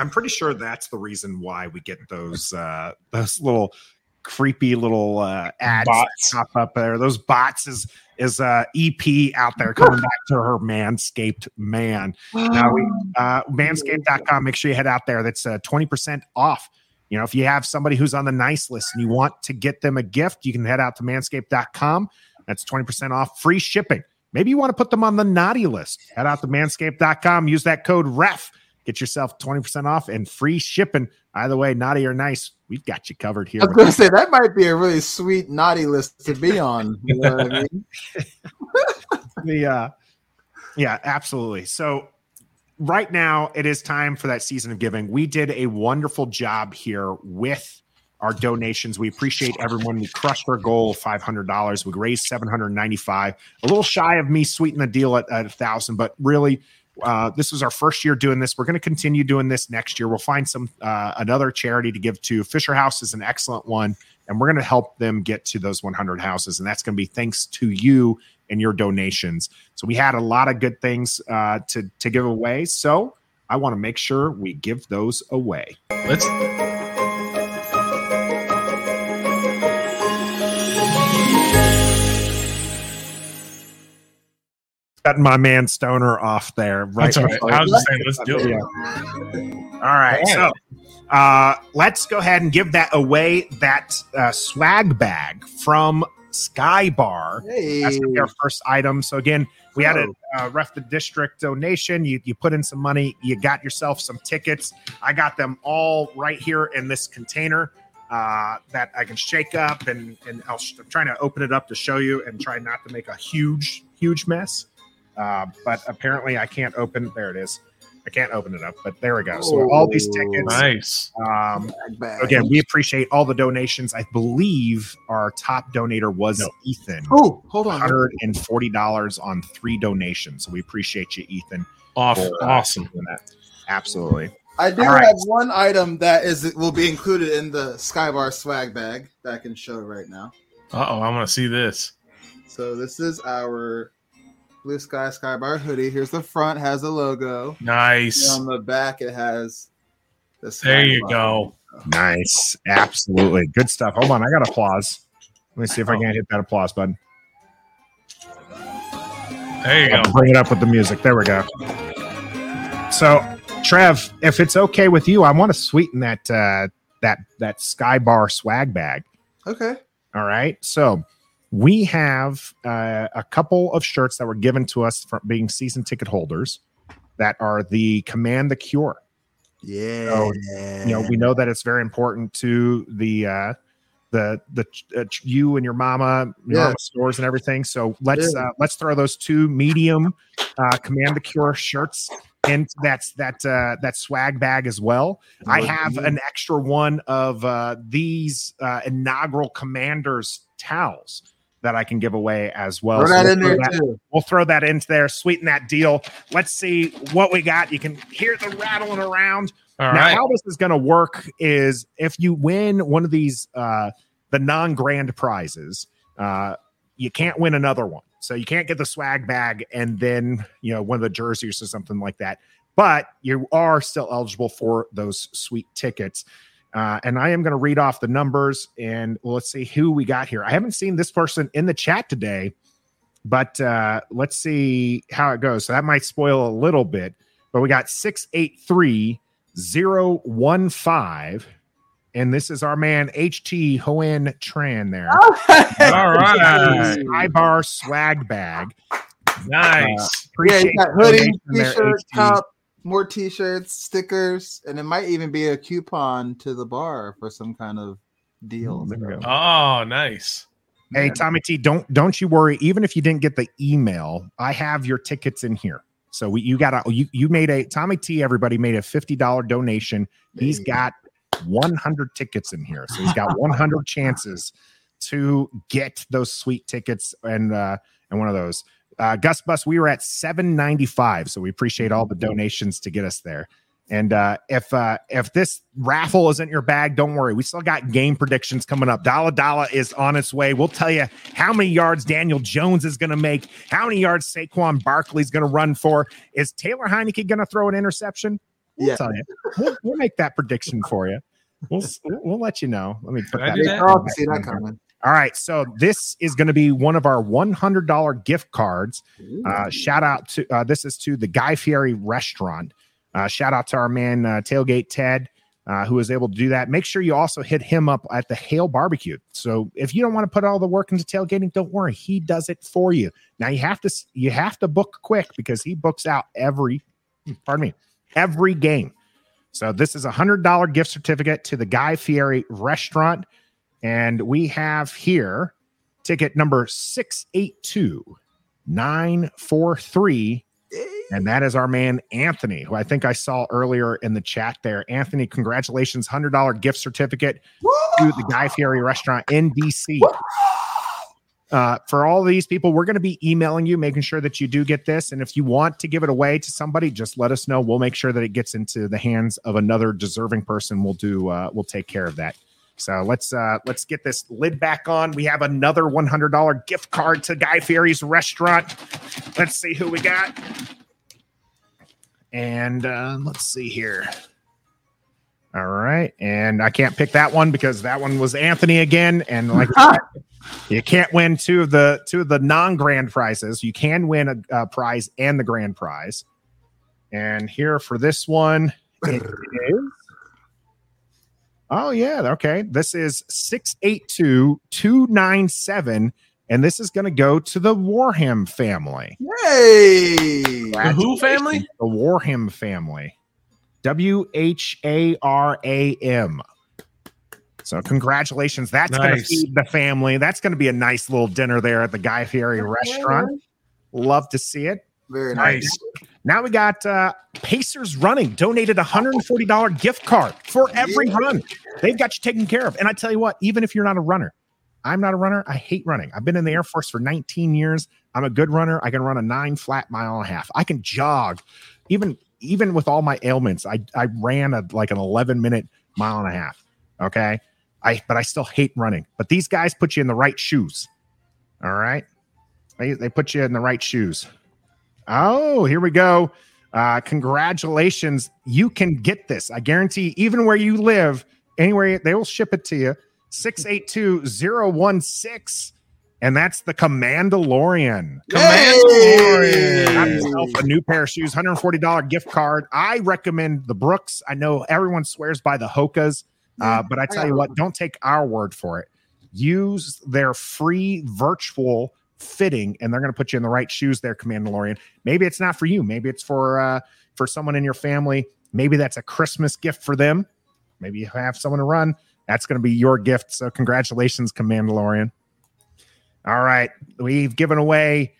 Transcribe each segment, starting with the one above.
I'm pretty sure that's the reason why we get those uh those little creepy little uh ads pop up there. Those bots is is uh EP out there coming back to her manscaped man. Now we uh manscaped.com. Make sure you head out there. That's uh 20% off. You know, if you have somebody who's on the nice list and you want to get them a gift, you can head out to manscaped.com. That's 20% off free shipping. Maybe you want to put them on the naughty list. Head out to manscaped.com, use that code REF, get yourself 20% off and free shipping. Either way, naughty or nice, we've got you covered here. I was gonna say that might be a really sweet naughty list to be on. You know what I mean? the uh yeah absolutely so right now it is time for that season of giving we did a wonderful job here with our donations we appreciate everyone we crushed our goal of $500 we raised 795 a little shy of me sweetening the deal at, at a thousand but really uh, this was our first year doing this. We're going to continue doing this next year. We'll find some uh, another charity to give to. Fisher House is an excellent one, and we're going to help them get to those 100 houses, and that's going to be thanks to you and your donations. So we had a lot of good things uh, to to give away. So I want to make sure we give those away. Let's. Got my man Stoner off there, right? That's all right. I was just saying, let's do it. Yeah. All right, so uh, let's go ahead and give that away. That uh, swag bag from Sky Bar. Hey, That's gonna be our first item. So again, we had a uh, ref the district donation. You you put in some money. You got yourself some tickets. I got them all right here in this container uh, that I can shake up and and I'll sh- I'm trying to open it up to show you and try not to make a huge huge mess. Uh, but apparently I can't open. There it is. I can't open it up, but there we go. So all these tickets. Nice. Um, bag, bag. again, we appreciate all the donations. I believe our top donator was No. Ethan. Oh, hold on. Hundred and forty dollars on three donations. So we appreciate you, Ethan. Awesome. for, uh, Awesome. doing that. Absolutely. I do All right. have one item that is will be included in the Skybar swag bag that I can show right now. Uh oh, I want to see this. So this is our Blue Sky Skybar hoodie. Here's the front has a logo. Nice. And on the back it has the There you button. go. Nice. Absolutely. Good stuff. Hold on. I got applause. Let me see if I can hit that applause button. There you I'll go. bring it up with the music. There we go. So, Trev, if it's okay with you, I want to sweeten that uh, that that Sky Bar swag bag. Okay. All right. So we have uh, a couple of shirts that were given to us from being season ticket holders that are the Command the Cure. Yeah. So, You know, we know that it's very important to the uh, the the uh, you and your mama, your Yeah. mama stores and everything. So let's Yeah. uh, let's throw those two medium uh, Command the Cure shirts into that's that uh, that swag bag as well. I have an extra one of uh, these uh, inaugural Commanders towels that I can give away as well. Throw So that we'll in throw there that- too. We'll throw that into there, sweeten that deal. Let's see what we got. You can hear the rattling around. All now, right. how this is going to work is if you win one of these, uh, the non-grand prizes, uh, you can't win another one. So you can't get the swag bag and then you know one of the jerseys or something like that. But you are still eligible for those sweet tickets. Uh, and I am going to read off the numbers and let's see who we got here. I haven't seen this person in the chat today, but uh, let's see how it goes. So that might spoil a little bit. But we got 683015. And this is our man HT Hoen Tran there. All right. High bar swag bag. Nice. Yeah, Appreciate you got hoodie, t-shirt, HT. cup, more t-shirts, stickers, and it might even be a coupon to the bar for some kind of deal. There. Oh, nice. Hey, Tommy T, don't don't you worry. Even if you didn't get the email, I have your tickets in here. So we, you got a you you made a Tommy T. Everybody made a fifty dollar donation. He's got one hundred tickets in here, so he's got one hundred chances to get those sweet tickets and uh and one of those. Uh, Gus Bus, we were at seven ninety five, so we appreciate all the donations to get us there. And uh, if uh, if this raffle isn't your bag, don't worry. We still got game predictions coming up. Dolla Dolla is on its way. We'll tell you how many yards Daniel Jones is going to make, how many yards Saquon Barkley's going to run for. Is Taylor Heinicke going to throw an interception? We'll Yeah. tell you. We'll, we'll make that prediction for you. We'll we'll we'll let you know. Let me put Can I that. do that? Carl can see that coming. All right, so this is going to be one of our one hundred dollar gift cards. Uh, shout out to uh, this is to the Guy Fieri restaurant. Uh, shout out to our man uh, Tailgate Ted, uh, who was able to do that. Make sure you also hit him up at the Hale Barbecue. So if you don't want to put all the work into tailgating, don't worry, he does it for you. Now you have to you have to book quick because he books out every, pardon me, every game. So this is a hundred dollar gift certificate to the Guy Fieri restaurant, and we have here ticket number six eight two nine four three and that is our man Anthony, who I think I saw earlier in the chat there. Anthony, congratulations, hundred dollar gift certificate to the Guy Fieri restaurant in DC. Uh, for all these people, we're going to be emailing you, making sure that you do get this. And if you want to give it away to somebody, just let us know. We'll make sure that it gets into the hands of another deserving person. We'll do. Uh, we'll take care of that. So let's uh, let's get this lid back on. We have another one hundred dollar gift card to Guy Fieri's restaurant. Let's see who we got. And uh, let's see here. All right, and I can't pick that one because that one was Anthony again, and like you can't win two of the two of the non-grand prizes. You can win a, a prize and the grand prize. And here for this one, it is. Oh yeah, okay. This is six eight two two nine seven, and this is going to go to the Wharam family. Hey. The who family? The Wharam family. W H A R A M. So congratulations. That's going to feed the family. That's going to be a nice little dinner there at the Guy Fieri restaurant. Love to see it. Very nice. Nice. Now we got uh, Pacers Running donated a $140 gift card for every Yeah. run. They've got you taken care of. And I tell you what, even if you're not a runner, I'm not a runner. I hate running. I've been in the Air Force for 19 years. I'm a good runner. I can run a nine flat mile and a half. I can jog. Even even with all my ailments, I, I ran a like an 11 minute mile and a half. Okay. I but I still hate running. But these guys put you in the right shoes. All right. They, they put you in the right shoes. Oh, here we go. Uh, congratulations. You can get this. I guarantee, even where you live, anywhere they will ship it to you. 682016. And that's the Commandalorian. Commandalorian. Got yourself a new pair of shoes, $140 gift card. I recommend the Brooks. I know everyone swears by the Hokas, uh, but I tell you what, don't take our word for it. Use their free virtual fitting, and they're going to put you in the right shoes there, Commandalorian. Maybe it's not for you. Maybe it's for uh, for someone in your family. Maybe that's a Christmas gift for them. Maybe you have someone to run. That's going to be your gift. So congratulations, Commandalorian. All right, we've given away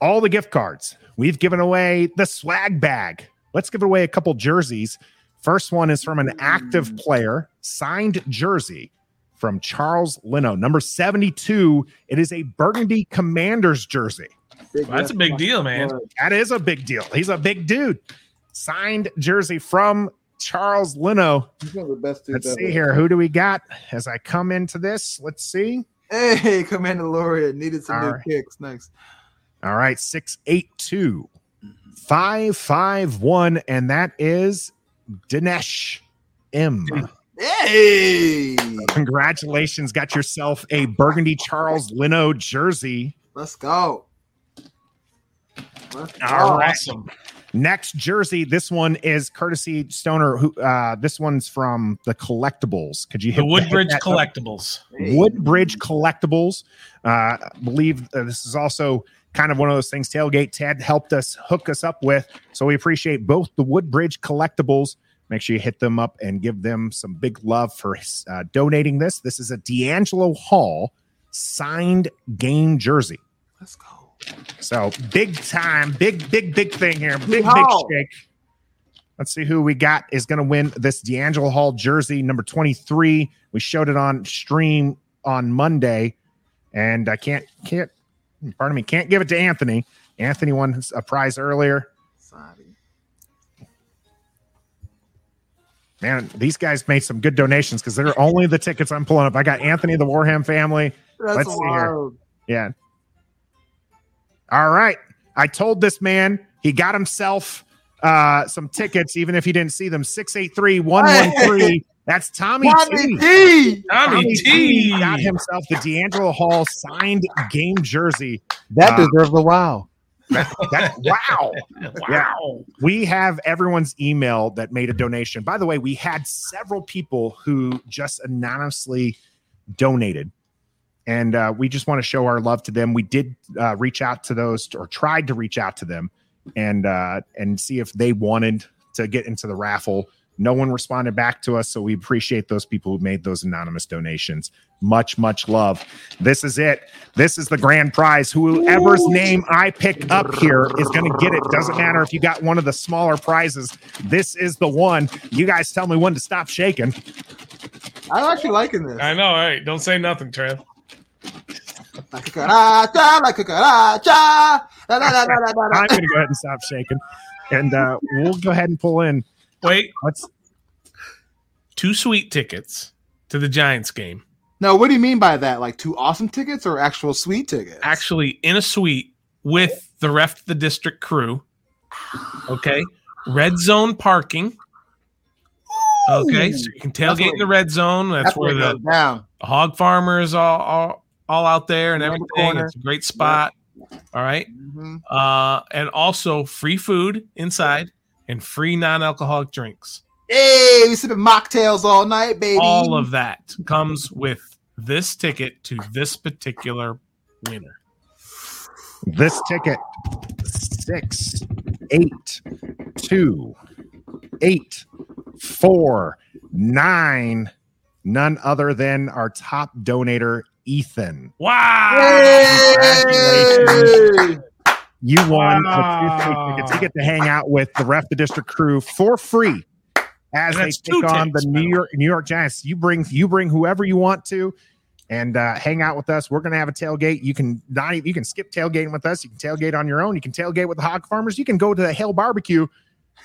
all the gift cards. We've given away the swag bag. Let's give away a couple jerseys. First one is from an active player, signed jersey from Charles Leno, number 72. It is a Burgundy Commanders jersey. Well, that's a big deal, man. That is a big deal. He's a big dude. Signed jersey from Charles Leno. He's one of the best dudes Let's see ever. here. Who do we got as I come into this? Let's see. Hey, Commandalorian needed some All new right. kicks. Nice. All right, 682 551. And that is Dinesh M. Hey, Congratulations. Got yourself a burgundy Charles Leno jersey. let's go. Let's All go. right. Awesome. Next jersey. This one is courtesy Stoner. Who uh this one's from the collectibles. Could you hit The Woodbridge hit Collectibles. Hey. Woodbridge Collectibles. Uh, I believe uh, this is also kind of one of those things Tailgate Ted helped us hook us up with. So we appreciate both the Woodbridge Collectibles. Make sure you hit them up and give them some big love for uh, donating this. This is a D'Angelo Hall signed game jersey. Let's go. So big time, big, big, big thing here. Big, big Hall. shake. Let's see who we got is going to win this D'Angelo Hall jersey, number 23. We showed it on stream on Monday, and I can't, can't, pardon me, can't give it to Anthony. Anthony won a prize earlier. Sorry. Man, these guys made some good donations because they're only the tickets I'm pulling up. I got Anthony, the Wharam family. That's Let's see here. Yeah. All right. I told this man he got himself uh, some tickets, even if he didn't see them. 683 113. That's Tommy Tommy T. T. Tommy T. got himself the D'Angelo Hall signed game jersey. That Uh, deserves a wow. That, wow. Wow. We have everyone's email that made a donation. By the way, we had several people who just anonymously donated. And uh, we just want to show our love to them. We did uh, reach out to those or tried to reach out to them and uh, and see if they wanted to get into the raffle. No one responded back to us, so we appreciate those people who made those anonymous donations. Much, much love. This is it. This is the grand prize. Whoever's name I pick up here is going to get it. Doesn't matter if you got one of the smaller prizes. This is the one. You guys tell me when to stop shaking. I'm actually liking this. I know. All right. Don't say nothing, Trev. I'm going to go ahead and stop shaking, and uh, we'll go ahead and pull in. Wait. Let's. Two sweet tickets to the Giants game. No, what do you mean by that? Like two awesome tickets or actual sweet tickets? Actually, in a suite with the rest of the district crew. Okay. Red zone parking. Okay. So you can tailgate in the red zone. That's, that's where the down. hog farmers all, all all out there and Around the everything. It's a great spot. All right. Mhm. Uh, and also free food inside and free non-alcoholic drinks. Hey, we sipping mocktails all night, baby. All of that comes with this ticket to this particular winner. This ticket six, eight, two, eight, four, nine. None other than our top donator, Ethan. Wow! Hey! You won Wow. the two free tickets. You get to hang out with the ref the district crew for free as they take on the tickets, New. York New York Giants. You bring you bring whoever you want to, and uh, hang out with us. We're gonna have a tailgate. You can not even- you can skip tailgating with us. You can tailgate on your own. You can tailgate with the hog farmers. You can go to the Hell Barbecue,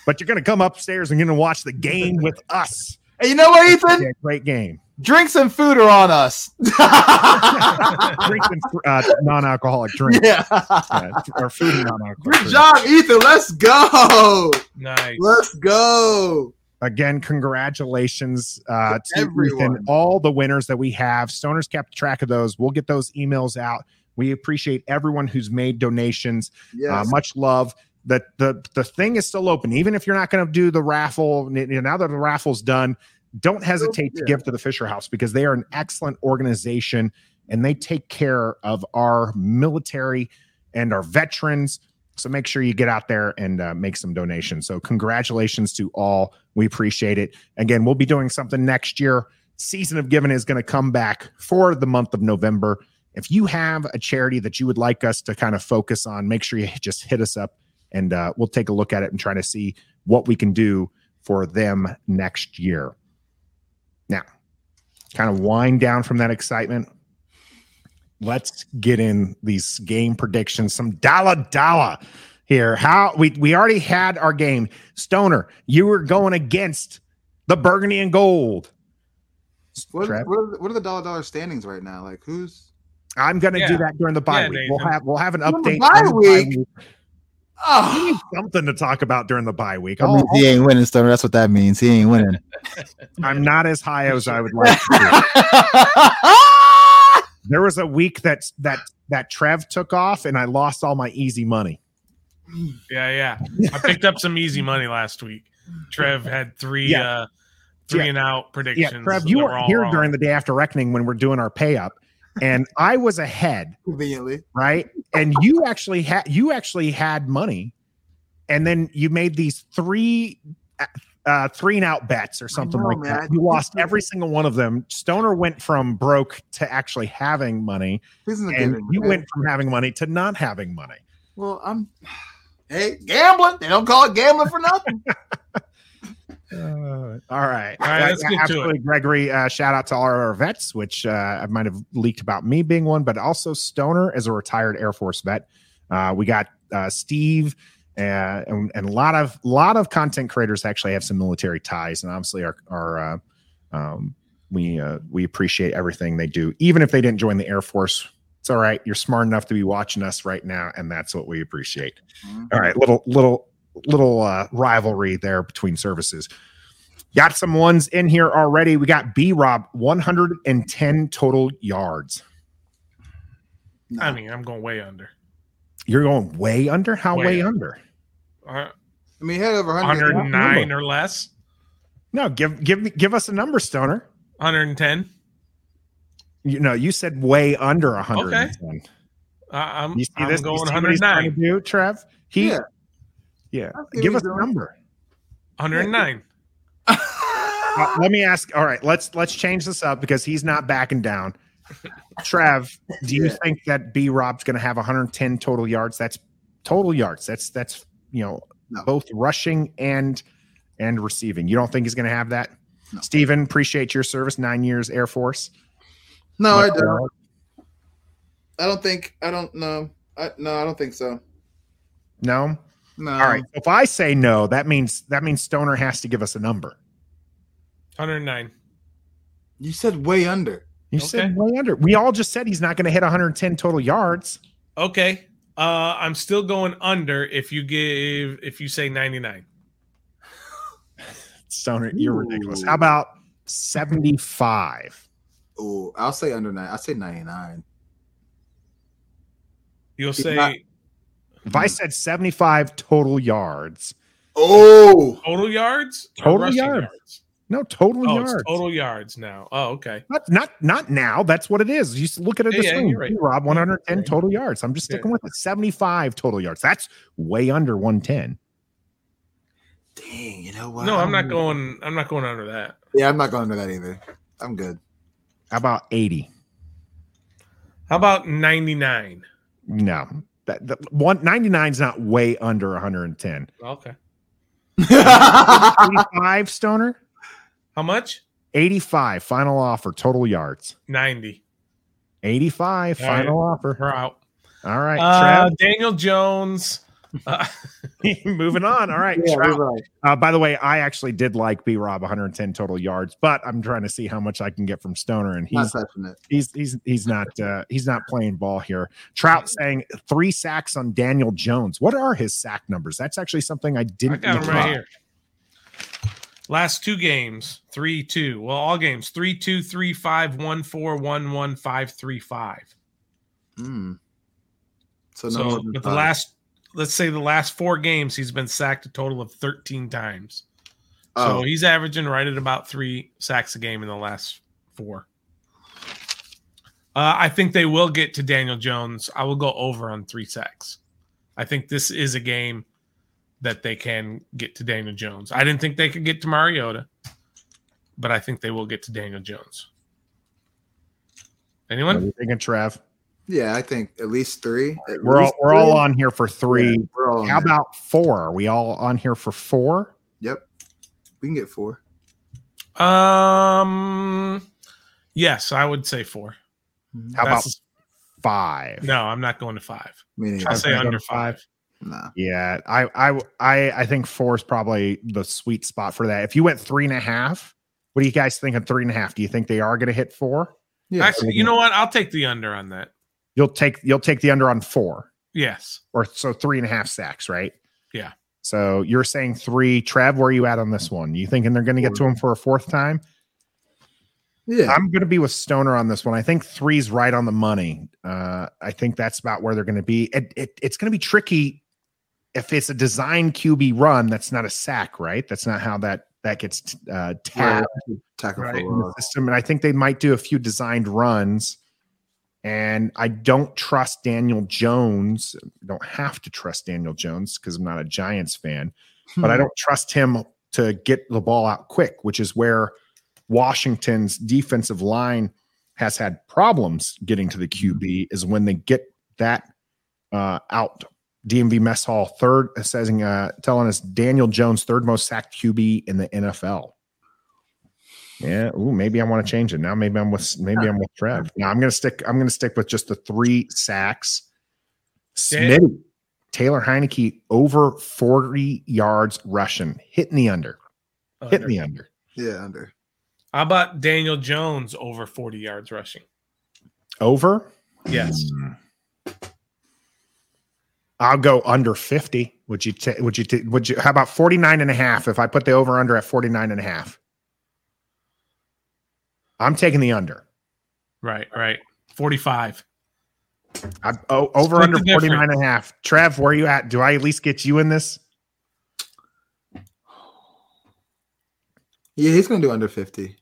but you're gonna come upstairs and you're gonna watch the game with us. Hey, you know what, Ethan? Great game. Drinks and food are on us. Drinking uh, non-alcoholic drink yeah. yeah, or food and non-alcoholic. Good drink. job, Ethan. Let's go. Nice. Let's go. again congratulations uh to Everyone. Ethan, all the winners that we have stoners kept track of those we'll get those emails out we appreciate everyone who's made donations Yes. uh, much love the, the the thing is still open even if you're not going to do the raffle n- n- now that the raffle's done don't hesitate to Yeah. give to the fisher house because they are an excellent organization and they take care of our military and our veterans. So make sure you get out there and uh, make some donations. So congratulations to all. We appreciate it. Again we'll be doing something next year. Season of giving is going to come back for the month of november. If you have a charity that you would like us to kind of focus on make sure you just hit us up and uh, we'll take a look at it and try to see what we can do for them next year now kind of wind down from that excitement. Let's get in these game predictions. Some dollar dollar here. How we we already had our game. Stoner you were going against the burgundy and gold. What, what, are the, what are the dollar dollar standings right now? Like who's i'm going to do that during the bye Yeah, week. We'll have we'll have an On the update bye on the week? week. Oh We need something to talk about during the bye week. I'll- means he ain't winning, Stoner. That's what that means. He ain't winning. I'm not as high as I would like to be. There was a week that that that Trev took off, and I lost all my easy money. Yeah, yeah. I picked up some easy money last week. Trev had three Yeah. uh three Yeah. and out predictions. Yeah, Trev, you were were here wrong. during the day after reckoning when we're doing our pay up, and I was ahead, Conveniently. right? And you actually had you actually had money, and then you made these three. Uh, three and out bets or something know, like man. that. You lost every single one of them. Stoner went from broke to actually having money, and you man. went from having money to not having money. Well, I'm. Hey, gambling. They don't call it gambling for nothing. Uh, all right. All right, let's Uh, get to absolutely, Gregory. Uh, shout out to all our vets, which uh, I might have leaked about me being one, but also Stoner as a retired Air Force vet. Uh, we got uh, Steve. Uh, and, and a lot of lot of content creators actually have some military ties, and obviously our our uh, um, we uh, we appreciate everything they do, even if they didn't join the Air Force. It's all right. You're smart enough to be watching us right now, and that's what we appreciate. All right, little little little uh, rivalry there between services. Got some ones in here already. We got B Rob 110 total yards. I mean, I'm going way under. You're going way under. How way, Way under? Uh, I mean, he had over 100. 109 or less. No, give give me give us a number, Stoner. 110. You know, you said way under 110. Uh, I'm, You see I'm this? You going see what he's trying 109. to do, Trev? He, Yeah. Yeah. Give us a number. 109. Uh, let me ask. All right, let's let's change this up because he's not backing down. Trav, do you Yeah. think that B Rob's going to have 110 total yards? That's total yards. That's that's you know No. both rushing and and receiving. You don't think he's going to have that? No. Steven, appreciate your service. Nine years Air Force. No, I don't. uh, I don't think. I don't know. I, no, I don't think so. No. No. All right. If I say no, that means that means Stoner has to give us a number. 109. You said way under. You Okay. said way under. We all just said he's not going to hit 110 total yards. Okay. Uh, I'm still going under if you give if you say 99. Stoner, you're Ooh. ridiculous. How about 75? Oh, I'll say under nine. I'll say 99. You'll say not- If I said 75 total yards, Oh, total yards? Total rushing yards. no total Oh, yards. it's total yards now. Oh, okay. Not, not not now. That's what it is. You look at it Yeah, this yeah, way. right. Rob, 110 Right. total yards. I'm just Yeah. sticking with it. 75 total yards. That's way under 110. dang! You know what? No, I'm not going. I'm not going under that. Yeah, I'm not going under that either. I'm good. How about 80? How about 99? No. That, that one 99 is not way under 110. Okay. 85 stoner? How much? 85 final offer total yards. 90. 85 All right. final offer. We're out. All right, Uh, Daniel Jones. Uh, Moving on. All right. yeah, Trout. right. Uh, by the way, I actually did like B Rob 110 total yards, but I'm trying to see how much I can get from Stoner, and Not he's touching it. he's he's he's not uh, he's not playing ball here. Trout saying three sacks on Daniel Jones. What are his sack numbers? That's actually something I I didn't. got look right up. here. Last two games, three two. Well, all games, three two, three five, one four, one one, five three five. Mm. So, no So, but the last, let's say the last four games, he's been sacked a total of thirteen times. So Oh. he's averaging right at about three sacks a game in the last four. Uh, I think they will get to Daniel Jones. I will go over on three sacks. I think this is a game that they can get to Daniel Jones. I didn't think they could get to Mariota, but I think they will get to Daniel Jones. What are Anyone? you thinking, Trev? Yeah, I think at least three. At We're all we're all on here for three. Yeah, we're all on How there. about four? Are we all on here for four? Yep, we can get four. Um, yes, I would say four. How about five? no? I'm not going to five. Meaning, I'll say Okay, go under five. five. nah. Yeah, I, I, I, I think four is probably the sweet spot for that. If you went three and a half, what do you guys think of three and a half? Do you think they are going to hit four? Yeah, Actually, you know what? I'll take the under on that. You'll take, you'll take the under on four, Yes. or so three and a half sacks, right? Yeah. So you're saying three. Trev, where are you at on this one? You thinking they're going to get to him for a fourth time? yeah. I'm going to be with Stoner on this one. I think three's right on the money. Uh, I think that's about where they're going to be. It, it, it's going to be tricky if it's a design QB run. That's not a sack, right? That's not how that that gets uh, tabbed tackle Right. in the system. And I think they might do a few designed runs. And I don't trust Daniel Jones. I don't have to trust Daniel Jones because I'm not a Giants fan but Hmm. I don't trust him to get the ball out quick, which is where Washington's defensive line has had problems getting to the QB is when they get that uh, out. DMV Mess Hall third saying uh, telling us Daniel Jones third most sacked QB in the NFL. Yeah, ooh, maybe I want to change it now. Maybe I'm with maybe I'm with Trev. Now I'm gonna stick. I'm gonna stick with just the three sacks. Dan- Smitty, Taylor Heinicke over 40 yards rushing, hitting the under, hitting Under. the under. Yeah, under. How about Daniel Jones over 40 yards rushing? Over? Yes. Hmm. I'll go under 50. Would you ta- would you ta- would you how about 49 and a half if I put the over under at 49 and a half? I'm taking the under. Right, right. 45. I, oh, over under the 49 difference. and a half. Trev, where are you at? Do I at least get you in this? Yeah, he's gonna do under 50.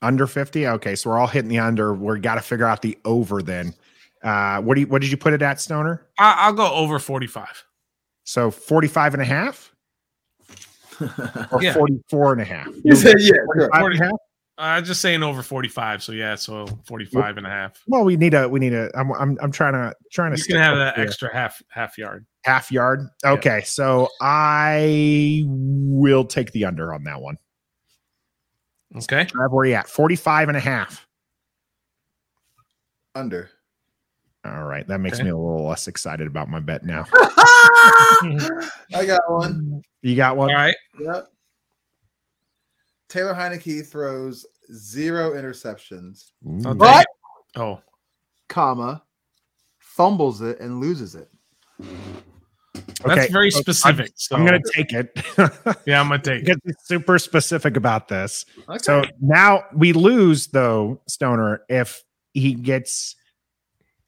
Under 50? Okay, so we're all hitting the under. We got to figure out the over then. Uh what do you what did you put it at, Stoner? I, I'll go over 45. So 45 and a half or Yeah. 44 and a half? He said, yeah, sure. 45 and a half? Uh, just saying over 45. So yeah, so 45 and a half. Well, we need a we need a I'm I'm, I'm trying to trying to You stick can have that the extra half half yard. half yard. Okay, so I will take the under on that one. Okay. Trev, where are you at? 45 and a half. under. All right, that makes Okay. me a little less excited about my bet now. I got one. You got one? right. Yep. Taylor Heinicke throws zero interceptions, Ooh. I'll What? take it. Oh, comma, fumbles it and loses it. that's very so specific. so I'm, going to take it. yeah, I'm gonna take it. Get super specific about this. Okay. So now we lose though, Stoner, if he gets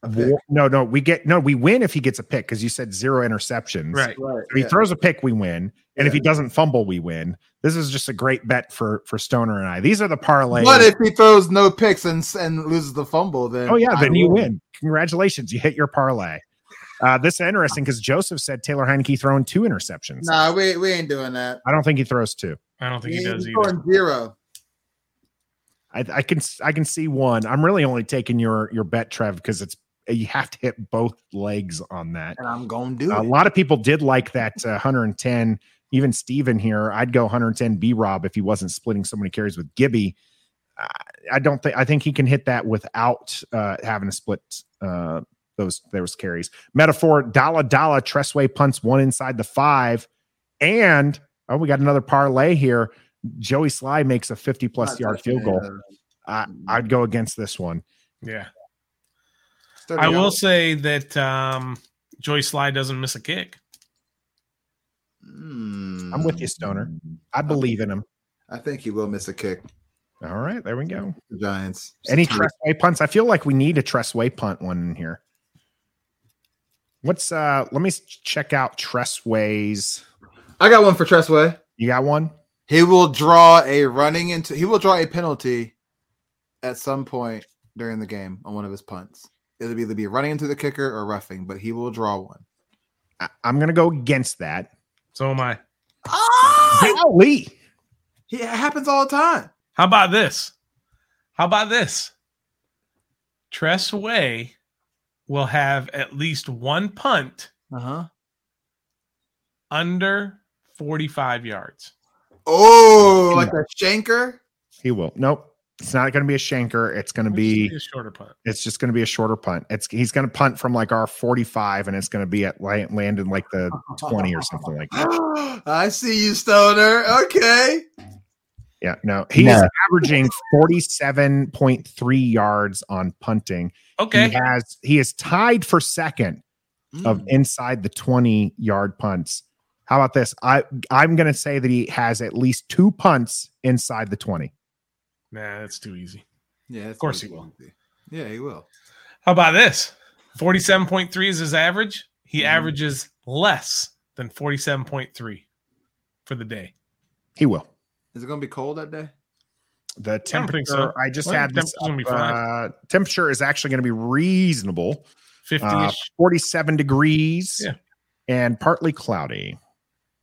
A pick. No, no, we get no, we win if he gets a pick because you said zero interceptions. Right. right. If he yeah. throws a pick, we win, and if he doesn't fumble, we win. This is just a great bet for for Stoner and I. These are the parlays. But if he throws no picks and and loses the fumble, then oh yeah, I then you will. win. Congratulations, you hit your parlay. Uh, this is interesting because Joseph said Taylor Heinicke throwing two interceptions. Nah, we we ain't doing that. I don't think he throws two. I don't think he He does ain't either. zero. I, I can I can see one. I'm really only taking your your bet, Trev, because it's you have to hit both legs on that. And I'm gonna do A it. lot of people did like that uh, 110. Even Steven here, I'd go 110 B Rob if he wasn't splitting so many carries with Gibby. I don't think I think he can hit that without uh, having to split uh, those those carries. Metaphor Dolla Dolla Tressway punts one inside the five, and oh, we got another parlay here. Joey Slye makes a 50 plus Not yard field goal. uh, I, I'd go against this one. Yeah. I will say that um Joey Slye doesn't miss a kick. Hmm. I'm with you, Stoner. I believe in him. I think he will miss a kick. All right, there we go. The Giants. Any Tress Way punts? I feel like we need a Tress Way punt one in here. What's uh? Let me check out Tress Way's. I got one for Tress Way. You got one? He will draw a running into. He will draw a penalty at some point during the game on one of his punts. It'll either be running into the kicker or roughing, but he will draw one. I, I'm gonna go against that. So am I. Ah! Golly, it happens all the time. How about this? How about this? Tress Way will have at least one punt Uh huh. under 45 yards. Oh, like a shanker. he will. Nope. It's not going to be a shanker. It's going to be. a shorter punt. It's just going to be a shorter punt. It's he's going to punt from like our 45, and it's going to be at land in like the 20 or something like that. I see you, Stoner. Okay. Yeah, no, he's No. averaging 47.3 yards on punting. Okay. He has he is tied for second of Mm. inside the 20 yard punts. How about this? I I'm going to say that he has at least two punts inside the 20. Nah, that's too easy. Yeah, Of course he will. Yeah, he will. How about this? 47.3 is his average. He Mhm. averages less than 47.3 for the day. He will. Is it going to be cold that day? The temperature think so. I just Well, had this temperature's be up, fine. uh, temperature is actually going to be reasonable. 50 Uh, 47 degrees Yeah. and partly cloudy.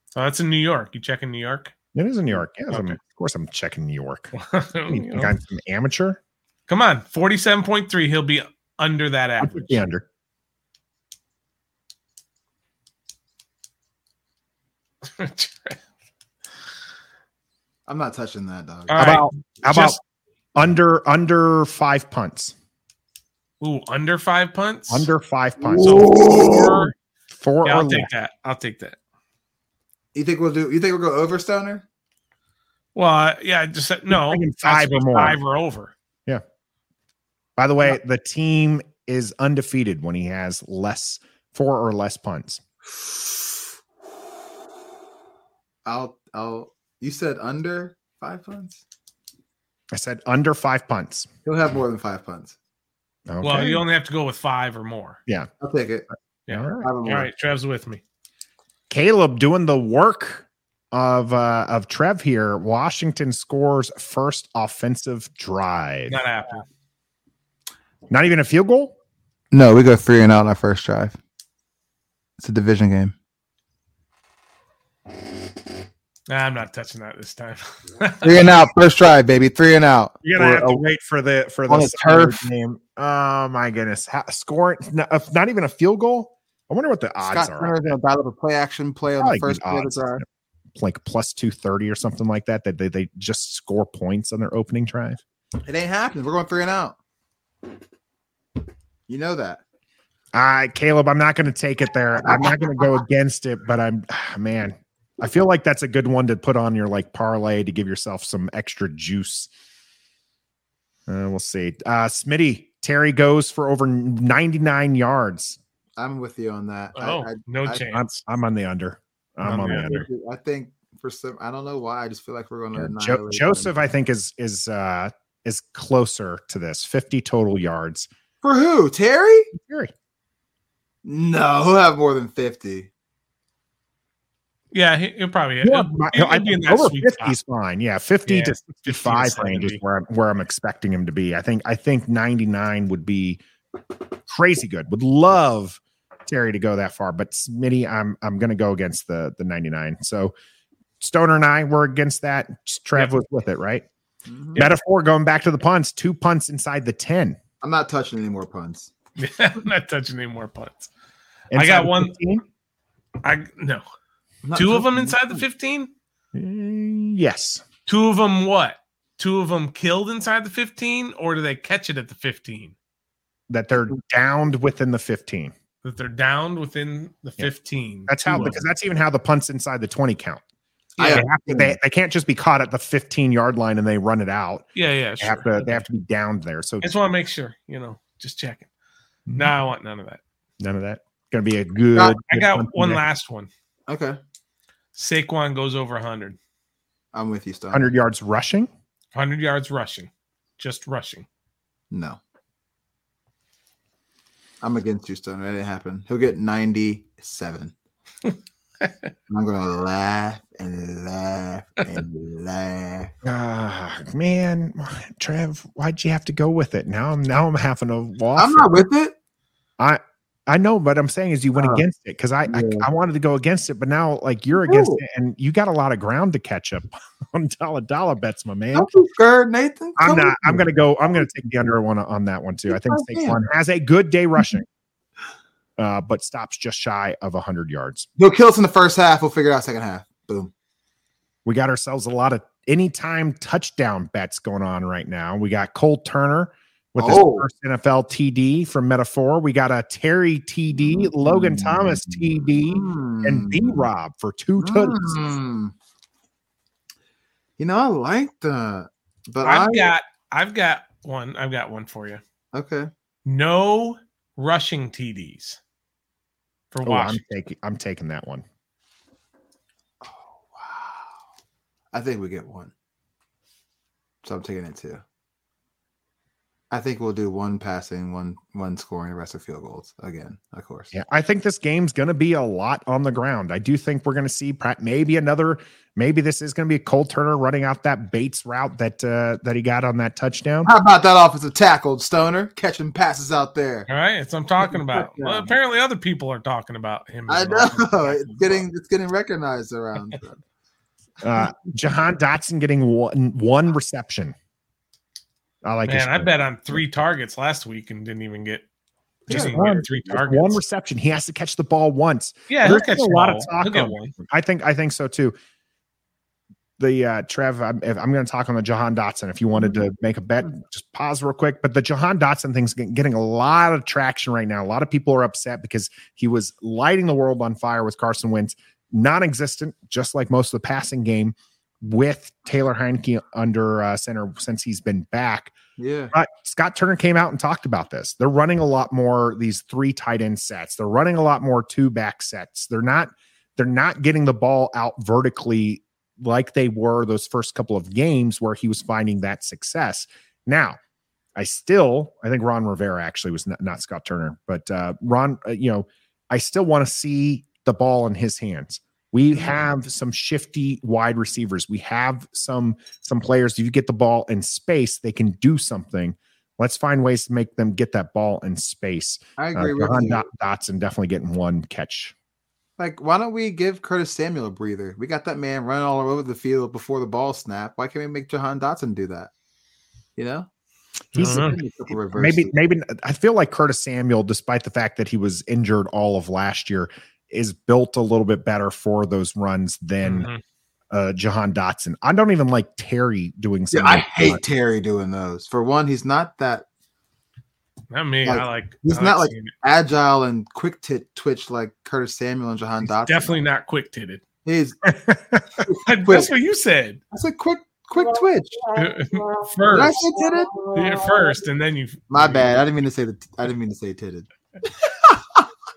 so that's in New York. You check in New York? It is in New York. Yes, I'm- Okay. of course I'm checking New York. You You think know. I'm some amateur? Come on. 47.3. He'll be under that I'll average. put the under. I'm not touching that, dog. All How right. about how about under under five punts? Ooh, under five punts? Under five punts. So four. Four Yeah, I'll less. take that. I'll take that. You think we'll do? You think we'll go over Stoner? Well, uh, yeah, just no. five or more. Five or over. Yeah. By the way, the team is undefeated when he has less four or less punts. I'll I'll you said under five punts? I said under five punts. He'll have more than five punts. Okay. Well, you only have to go with five or more. Yeah, I'll take it. Yeah. All right. Five or All more. right, Trev's with me. Caleb doing the work of uh, of Trev here. Washington scores first offensive drive. Not happening. Not even a field goal. No, we go three and out on our first drive. It's a division game. Nah, I'm not touching that this time. Three and out, first drive, baby. Three and out. You're gonna Or have to a- wait for the for the on turf. game. Oh my goodness, How, scoring not, not even a field goal. I wonder what the odds Scott are. Turner's gonna dial up a play action play on Probably the first play of odds. Like plus two thirty or something like that. That they, they just score points on their opening drive. It ain't happening. We're going three and out. You know that. Uh, Caleb, I'm not going to take it there. I'm not going to go against it, but I'm, ah, man, I feel like that's a good one to put on your like parlay to give yourself some extra juice. Uh, we'll see. Uh, Smitty, Terry goes for over 99 yards. I'm with you on that. Oh, I, no I- I'm, chance. I'm on the under. I'm on the under. I think for some, I don't know why. I just feel like we're going to Jo- Joseph, I think is is uh is closer to this 50 total yards. for who? Terry? Terry, No, he'll have more than fifty. Yeah, he, he'll probably. He'll He'll, have my- he'll I be in think over sweet 50 spot. is fine. Yeah, 50 Yeah, to 50 to 65 range is where I'm where I'm expecting him to be. I think I think 99 would be crazy good. Would love Terry to go that far, but Smitty, I'm I'm gonna go against the the 99. So Stoner and I were against that. Trev was with it, right? Mhm. Metaphor going back to the punts, two punts inside the 10. I'm not touching any more punts. I'm not touching any more punts. I got one- 15? I no two of them inside the 15. Mm, yes. Two of them what? Two of them killed inside the 15, or do they catch it at the 15? That they're downed within the 15. That they're downed within the Yeah. 15. That's how because that's even how the punts inside the 20 count. I They, have- have to, they, they can't just be caught at the 15 yard line and they run it out. yeah, yeah. They Sure. have to they have to be downed there. So I just want to make sure, you know, just checking. Mm-hmm. No, I want none of that. none of that. Gonna be a good. I good got one day. last one. Okay, Saquon goes over 100. I'm with you, Stone. 100 yards rushing. 100 yards rushing. Just rushing. No, I'm against you, Stone. That didn't happen. He'll get 97. I'm gonna laugh and laugh and laugh. Ah, man, Trev, why'd you have to go with it? Now I'm now I'm having to walk. I'm not with it. I I know, but I'm saying is you went Oh, against it because I, I yeah. I wanted to go against it, but now like you're against No. it, and you got a lot of ground to catch up on dollar dollar bets, my man. Don't be scared, Nathan. I'm Come not. I'm going to go. I'm going to take the under one on that one too. I think. Saquon has a good day rushing, uh, but stops just shy of 100 yards. He'll kill us in the first half. We'll figure it out second half. Boom. We got ourselves a lot of anytime touchdown bets going on right now. We got Cole Turner with his Oh. first NFL TD from Metaphor. We got a Terry TD, Logan Thomas TD, and B Rob for two tutties. Mm. You know, I like that, but I've I got I've got one. I've got one for you. okay. No rushing TDs for Oh, I'm taking. I'm taking that one. Oh wow! I think we get one, so I'm taking it too. I think we'll do one passing, one one scoring, the rest of field goals again, of course. Yeah, I think this game's going to be a lot on the ground. I do think we're going to see maybe another. Maybe this is going to be Cole Turner running out that Bates route that uh, that he got on that touchdown. How about that offensive tackle, Stoner, catching passes out there? All right, that's what I'm talking about. Well, apparently, other people are talking about him. I as well. know it's getting it's getting recognized around. Uh, Jahan Dotson getting one one reception. I like Man, I bet on three targets last week and didn't even get just Yeah, one- three targets. one reception. He has to catch the ball once. yeah, There's catch a the lot of talk on- I think I think so too. The uh, Trev, I'm, I'm going to talk on the Jahan Dotson. If you wanted to make a bet, just pause real quick. But the Jahan Dotson thing's getting a lot of traction right now. A lot of people are upset because he was lighting the world on fire with Carson Wentz, non-existent, just like most of the passing game. With Taylor Heinicke under uh, center since he's been back. Yeah. But Scott Turner came out and talked about this. They're running a lot more these three tight end sets. They're running a lot more two back sets. They're not they're not getting the ball out vertically like they were those first couple of games where he was finding that success. Now, I still I think Ron Rivera actually was not, not Scott Turner, but uh, Ron, uh, you know, I still want to see the ball in his hands. We have some shifty wide receivers. We have some some players. If you get the ball in space, they can do something. Let's find ways to make them get that ball in space. I Uh, agree with Jahan you. Dot- Dotson definitely getting one catch. Like, why don't we give Curtis Samuel a breather? We got that man running all over the field before the ball snap. Why can't we make Jahan Dotson do that? You know, He's Uh-huh. Maybe a couple reverse maybe sweeps. maybe I feel like Curtis Samuel, despite the fact that he was injured all of last year, is built a little bit better for those runs than Mhm. uh, Jahan Dotson. I don't even like Terry doing Yeah. I of hate runs. Terry doing those. For one, he's not that Not me. Like, I like. he's I not like- seeing it. agile and quick tit twitch like Curtis Samuel and Jahan He's Dotson. definitely not quick titted. He's That's what you said that's a quick quick twitch. Did I first. say titted? Yeah, first, and then you. My bad. I didn't mean to say the. I didn't mean to say titted.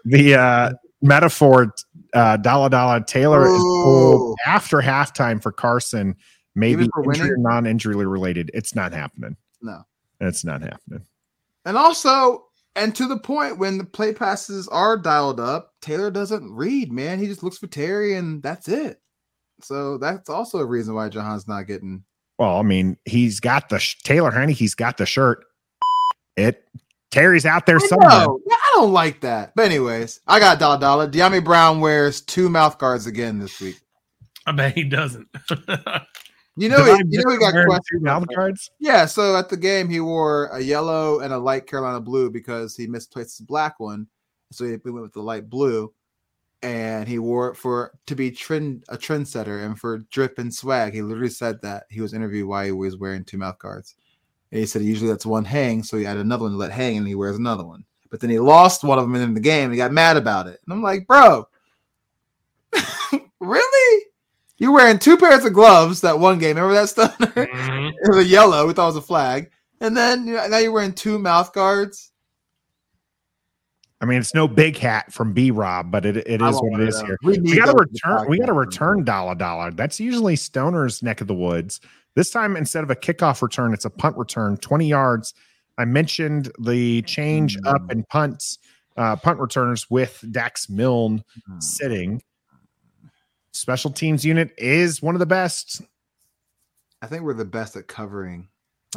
the uh, metaphor uh, Dolla Dolla Taylor is Oh. pulled after halftime for Carson, maybe injury or non-injury related. It's not happening. No. It's not happening. And also, and to the point when the play passes are dialed up, Taylor doesn't read, man. He just looks for Terry and that's it. So that's also a reason why Jahan's not getting. Well, I mean, he's got the sh- Taylor. He's got the shirt. It Terry's out there somewhere. I don't like that. But anyways, I got Dolla Dolla. De'Ami Brown wears two mouth guards again this week. I bet he doesn't. You know, he, you know, he got two mouth guards. Yeah, so at the game he wore a yellow and a light Carolina blue because he misplaced the black one, so he went with the light blue, and he wore it for to be trend a trendsetter and for drip and swag. He literally said that he was interviewed why he was wearing two mouth guards, and he said usually that's one hang, so he had another one to let hang, and he wears another one. But then he lost one of them in the game, and he got mad about it, and I'm like, bro, really? You're wearing two pairs of gloves that one game. Remember that stuff? Mhm. it was a yellow. We thought it was a flag. And then you know, now you're wearing two mouth guards. I mean, it's no big hat from B Rob, but it, it I is want what one it of is those. here. We, We got to those for the return. We got to return dollar dollar. That's usually Stoner's neck of the woods. This time, instead of a kickoff return, it's a punt return, twenty yards. I mentioned the change Mm. up in punts, uh, punt returners with Dax Milne Hmm. sitting. Special teams unit is one of the best. I think we're the best at covering.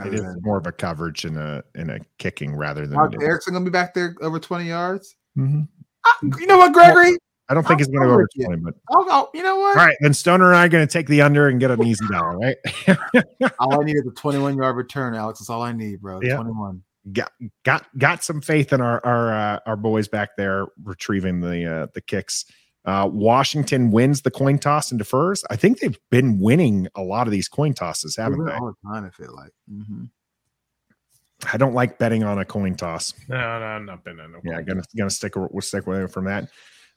It is than- more of a coverage and a in a kicking rather than. Mark Erickson gonna be back there over 20 yards. Mhm. Ah, you know what, Gregory? I don't think he's going to go over twenty, but I'll go. You know what? all right. Then Stoner and I are going to take the under and get an easy dollar, right? All I need is a 21 yard return, Alex. That's all I need, bro. Yeah. 21. got got got some faith in our our uh, our boys back there retrieving the uh, the kicks. Uh, Washington wins the coin toss and defers. I think they've been winning a lot of these coin tosses, haven't they? all the time. I feel like. Mm-hmm. I don't like betting on a coin toss. No, no, I'm not betting been no. Yeah, gonna gonna stick we'll stick with it from that.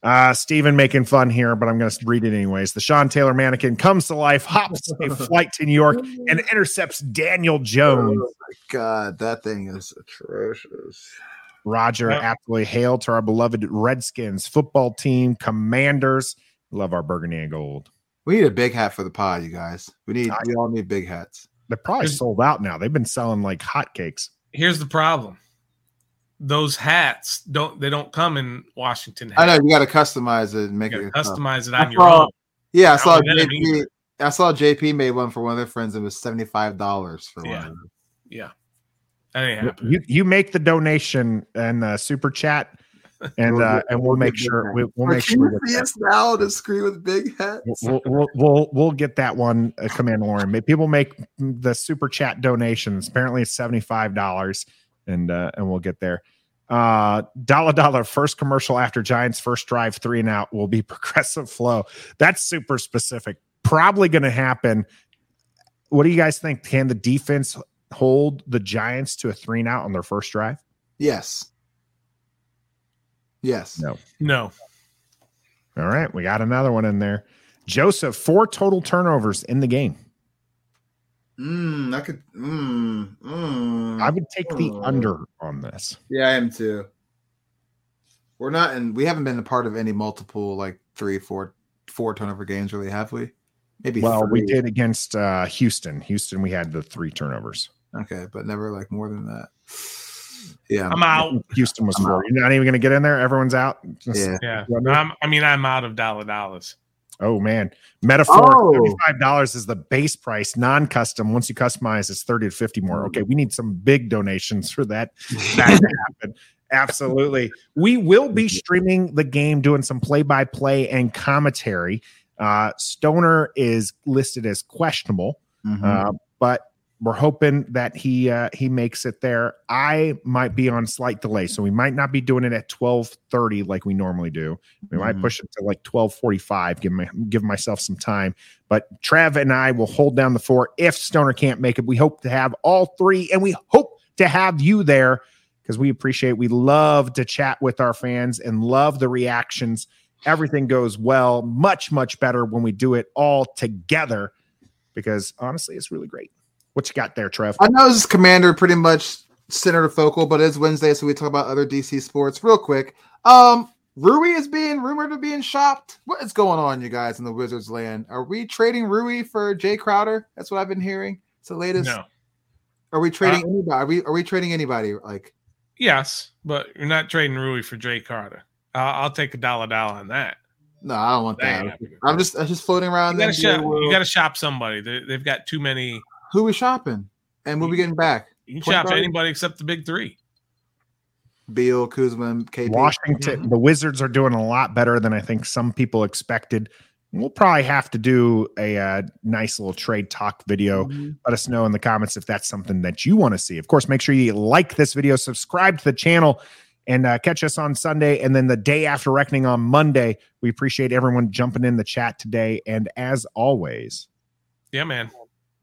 Uh, Steven making fun here, but I'm going to read it anyways. The Sean Taylor mannequin comes to life, hops a flight to New York, and intercepts Daniel Jones. Oh my god, that thing is atrocious. Roger, Yeah. absolutely hail to our beloved Redskins football team, Commanders. Love our burgundy and gold. We need a big hat for the pod, you guys. We need. I- We all need big hats. They're probably Here's- sold out now. They've been selling like hotcakes. Here's the problem. Those hats don't they don't come in Washington I know you got to customize it and make You it. gotta yourself. customize it I on your saw- own. Yeah, I saw Not only that, JP. either. I saw JP made one for one of their friends. It was seventy five dollars for Yeah. one. Yeah. That ain't. You you make the donation and uh, super chat, and We'll uh, and we'll we'll make sure we, we'll make sure we you see that. us now on the screen with big hats. We'll, we'll, we'll, we'll get that one, uh, Commander Warren. But People make the super chat donations. Apparently, it's seventy five dollars, and uh, and we'll get there. Uh, dollar dollar first commercial after Giants first drive three and out will be progressive Flo. That's super specific. Probably going to happen. What do you guys think? Can the defense hold the Giants to a three and out on their first drive? Yes. Yes. No. No. All right, we got another one in there. Joseph, four total turnovers in the game. Mm, I could. Mm, mm, I would take the mm. under on this. Yeah, I am too. We're not, and we haven't been a part of any multiple like three, four, four turnover games, really, have we? Maybe. Well, we did against uh, Houston. Houston, we had the three turnovers. Okay, but never like more than that. Yeah, I'm out. Houston was I'm four. out. You're not even going to get in there. Everyone's out. Just- Yeah. Yeah. I'm, I mean, I'm out of dollar dollars. Oh man, metaphor. Oh. Seventy-five dollars is the base price. Non-custom. Once you customize, it's thirty to fifty more. Okay, we need some big donations for that. that to happen. Absolutely. We will be streaming the game, doing some play-by-play and commentary. Uh, Stoner is listed as questionable, Mhm. uh, but we're hoping that he uh, he makes it there. I might be on slight delay, so we might not be doing it at twelve thirty like we normally do. We might Mhm. push it to like twelve forty five. Give my give myself some time. But Trav and I will hold down the fort if Stoner can't make it. We hope to have all three, and we hope to have you there because we appreciate. We love to chat with our fans and love the reactions. Everything goes well, much much better when we do it all together. Because honestly, it's really great. What you got there, Trev? I know this is Commander pretty much center to focal, but it's Wednesday, so we talk about other DC sports real quick. Um, Rui is being rumored of being shopped. What is going on, you guys, in the Wizards land? Are we trading Rui for Jae Crowder? That's what I've been hearing. It's the latest. No. Are we trading anybody? Are we are we trading anybody? Like Yes, but you're not trading Rui for Jay Carter. I'll, I'll take a dollar dollar on that. no, I don't want That that. I'm just I'm just floating around. You gotta, shop, you gotta shop somebody. They, they've got too many. Who we shopping? And we'll be getting back? You can shop anybody except the big three. Beal, Kuzma, and KP. Washington, the Wizards are doing a lot better than I think some people expected. We'll probably have to do a uh, nice little trade talk video. Mhm. Let us know in the comments if that's something that you want to see. Of course, make sure you like this video, subscribe to the channel, and uh, catch us on Sunday. And then the day after Reckoning on Monday. We appreciate everyone jumping in the chat today. And as always, Yeah, man.